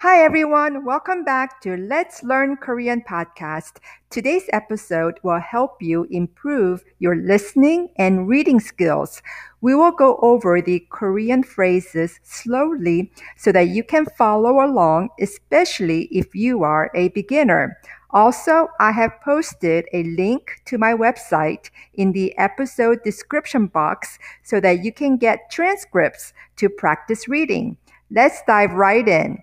Hi everyone, welcome back to Let's Learn Korean podcast. Today's episode will help you improve your listening and reading skills. We will go over the Korean phrases slowly so that you can follow along, especially if you are a beginner. Also, I have posted a link to my website in the episode description box so that you can get transcripts to practice reading. Let's dive right in.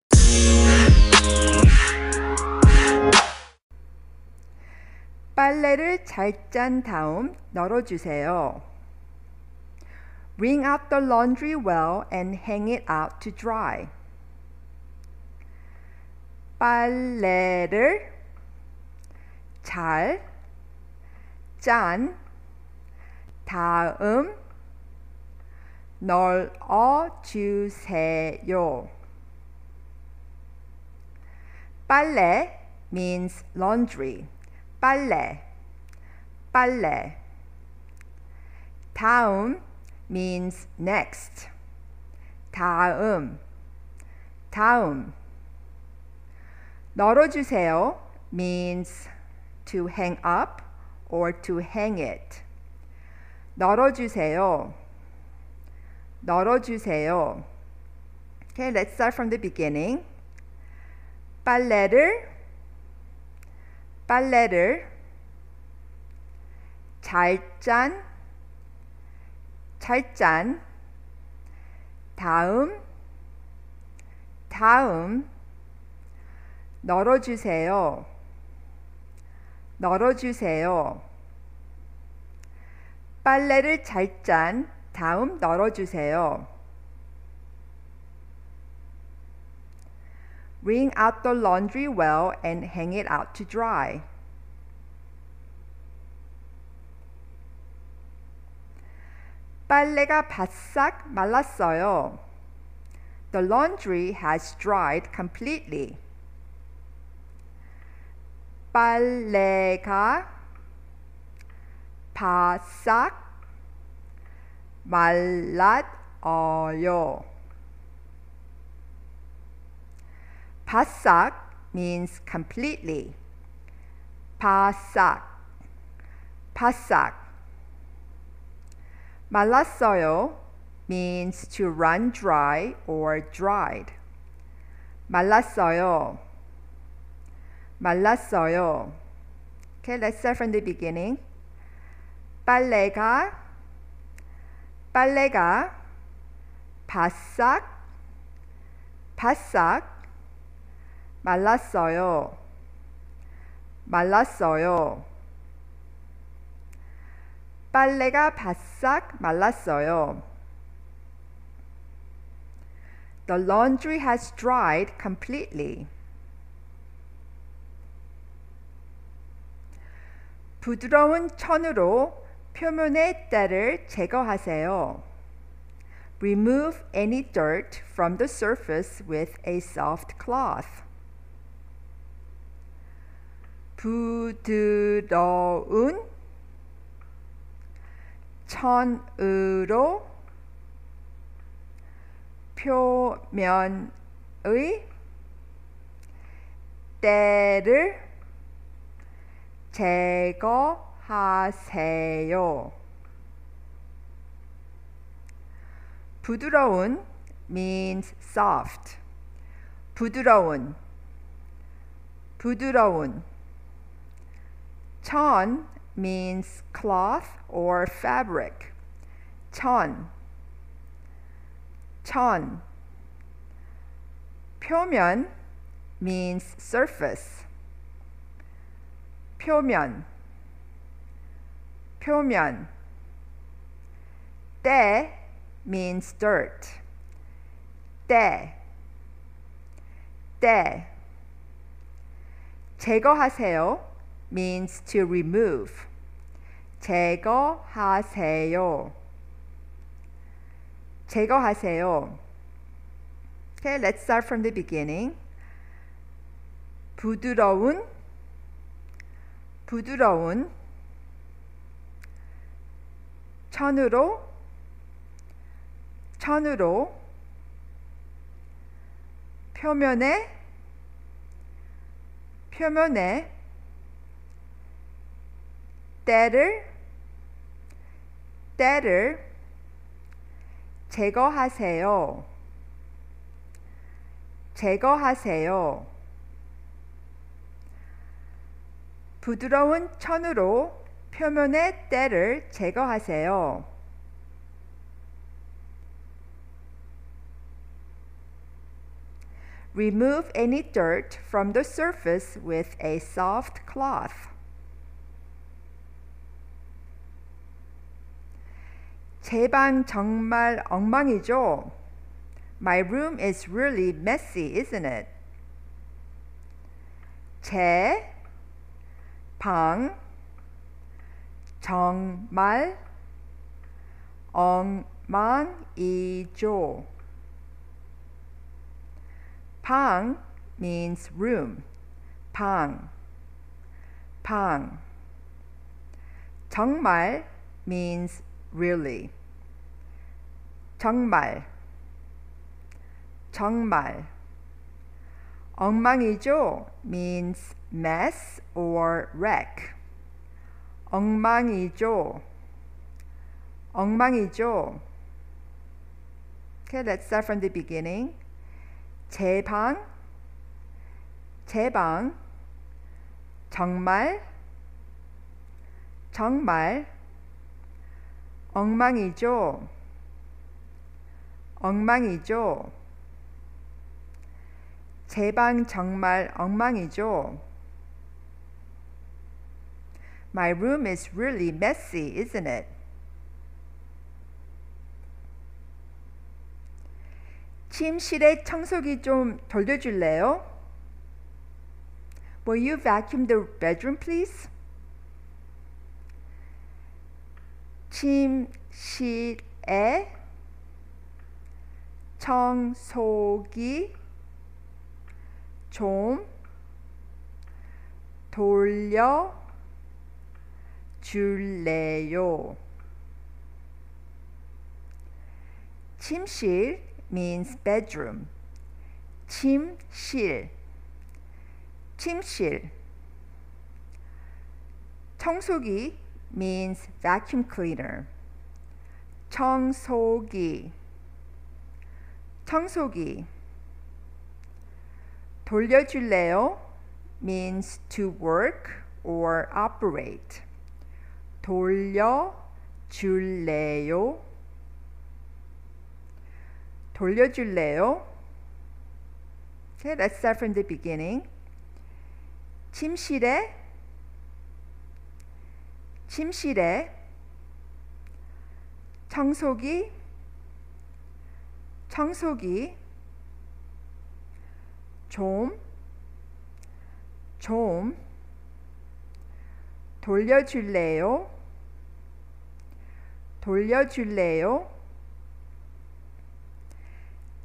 빨래를 잘 짠 다음 널어주세요. Wring out the laundry well and hang it out to dry. 빨래를 잘 짠 다음 널어주세요. 빨래 means laundry. 빨래, 빨래. 다음 means next. 다음, 다음. 널어주세요 means to hang up or to hang it. 널어주세요. 널어주세요. Okay, let's start from the beginning. 빨래를 빨래를 잘짠 잘짠 다음 다음 널어주세요. 널어주세요. 빨래를 잘 짠 다음 널어주세요. Wring out the laundry well and hang it out to dry. 빨래가 바싹 말랐어요. The laundry has dried completely. 빨래가 바싹 말랐어요. 바싹 means completely. 바싹, 바싹. 말랐어요 means to run dry or dried. 말랐어요. 말랐어요. Okay, let's start from the beginning. 빨래가 빨래가 바싹 바싹 말랐어요. 말랐어요. 빨래가 바싹 말랐어요. The laundry has dried completely. 부드러운 천으로 표면의 때를 제거하세요. Remove any dirt from the surface with a soft cloth. 부드러운 천으로 표면의 때를 제거하세요. 부드러운 means soft. 부드러운 부드러운 천 means cloth or fabric. 천 천 표면 means surface. 표면 표면 때 means dirt. 때, 때. 제거하세요 Means to remove. 제거하세요. 제거하세요. Okay, let's start from the beginning. 부드러운, 부드러운, 천으로, 천으로, 표면에, 표면에, 때를, 때를 제거하세요. 제거하세요. 부드러운 천으로 표면의 때를 제거하세요. Remove any dirt from the surface with a soft cloth. 제 방 정말 엉망이죠? My room is really messy, isn't it? 제 방 정말 엉망이죠. 방 means room. 방 방 정말 means really. 정말 정말 엉망이죠 means mess or wreck. 엉망이죠. 엉망이죠. Okay, let's start from the beginning. 제 방, 제 방, 정말, 정말, 엉망이죠. 엉망이죠. 제방 정말 엉망이죠. My room is really messy, isn't it? 침실에 청소기 좀 돌려줄래요? Will you vacuum the bedroom, please? 침실에 청소기 좀 돌려 줄래요? 침실 means bedroom. 침실 침실 청소기 means vacuum cleaner. 청소기 청소기 돌려줄래요? means to work or operate. 돌려줄래요? 돌려줄래요? Okay, let's start from the beginning. 침실에 침실에 청소기 청소기 좀, 좀 돌려줄래요? 돌려줄래요?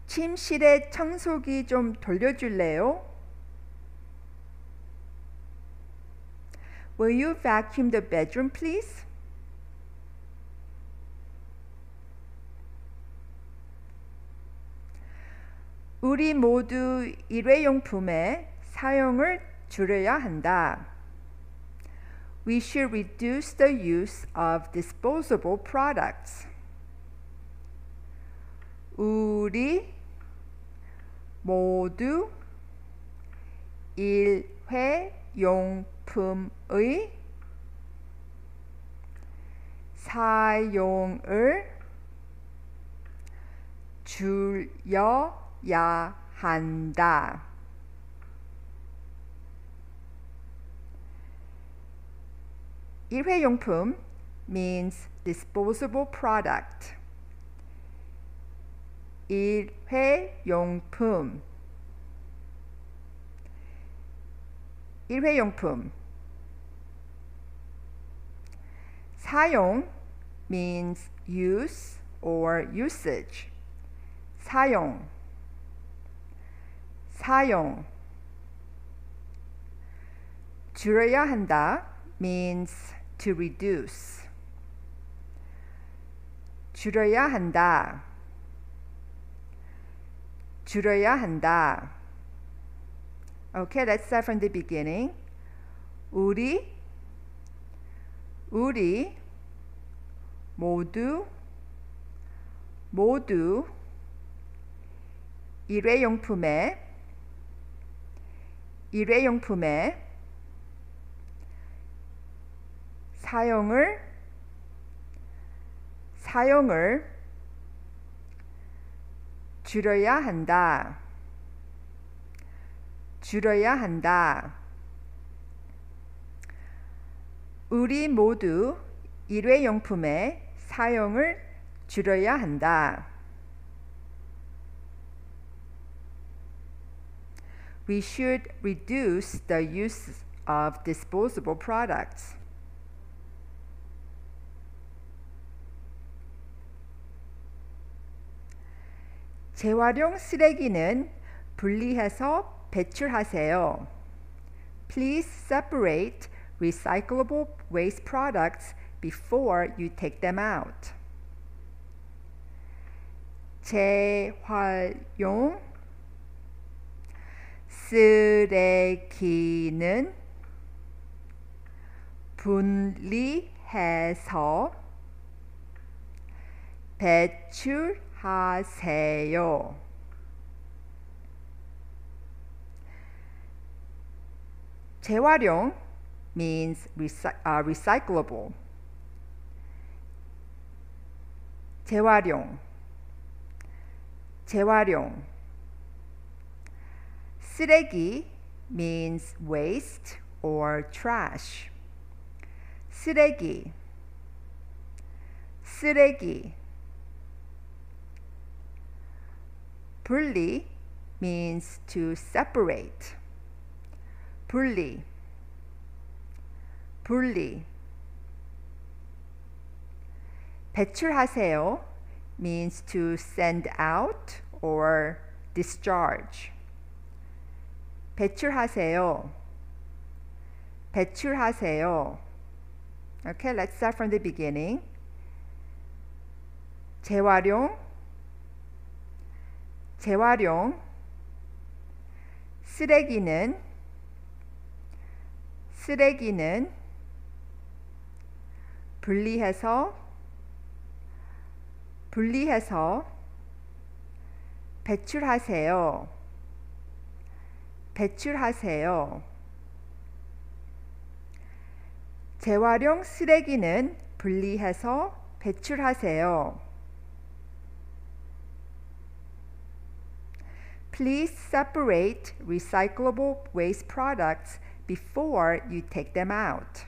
침실에 청소기 좀 돌려줄래요? Will you vacuum the bedroom, please? 우리 모두 일회용품의 사용을 줄여야 한다. We should reduce the use of disposable products. 우리 모두 일회용품의 사용을 줄여 야 한다. 일회용품 means disposable product. 일회용품 일회용품 사용 means use or usage 사용 사용 줄여야 한다 means to reduce 줄여야 한다 줄여야 한다 Okay, let's start from the beginning. 우리 우리 모두 모두 일회용품에 일회용품에 사용을 사용을 줄여야 한다. 줄여야 한다. 우리 모두 일회용품의 사용을 줄여야 한다. We should reduce the use of disposable products. 재활용 쓰레기는 분리해서 배출하세요. Please separate recyclable waste products before you take them out. 재활용 쓰레기는 분리해서 배출하세요. 재활용 means uh, recyclable. 재활용 재활용 쓰레기 means waste or trash. 쓰레기 쓰레기 분리 means to separate. 분리 분리 배출하세요 means to send out or discharge. 배출하세요. 배출하세요. Okay, let's start from the beginning. 재활용 재활용 쓰레기는 쓰레기는 분리해서 분리해서 배출하세요. 배출하세요. 재활용 쓰레기는 분리해서 배출하세요. Please separate recyclable waste products before you take them out.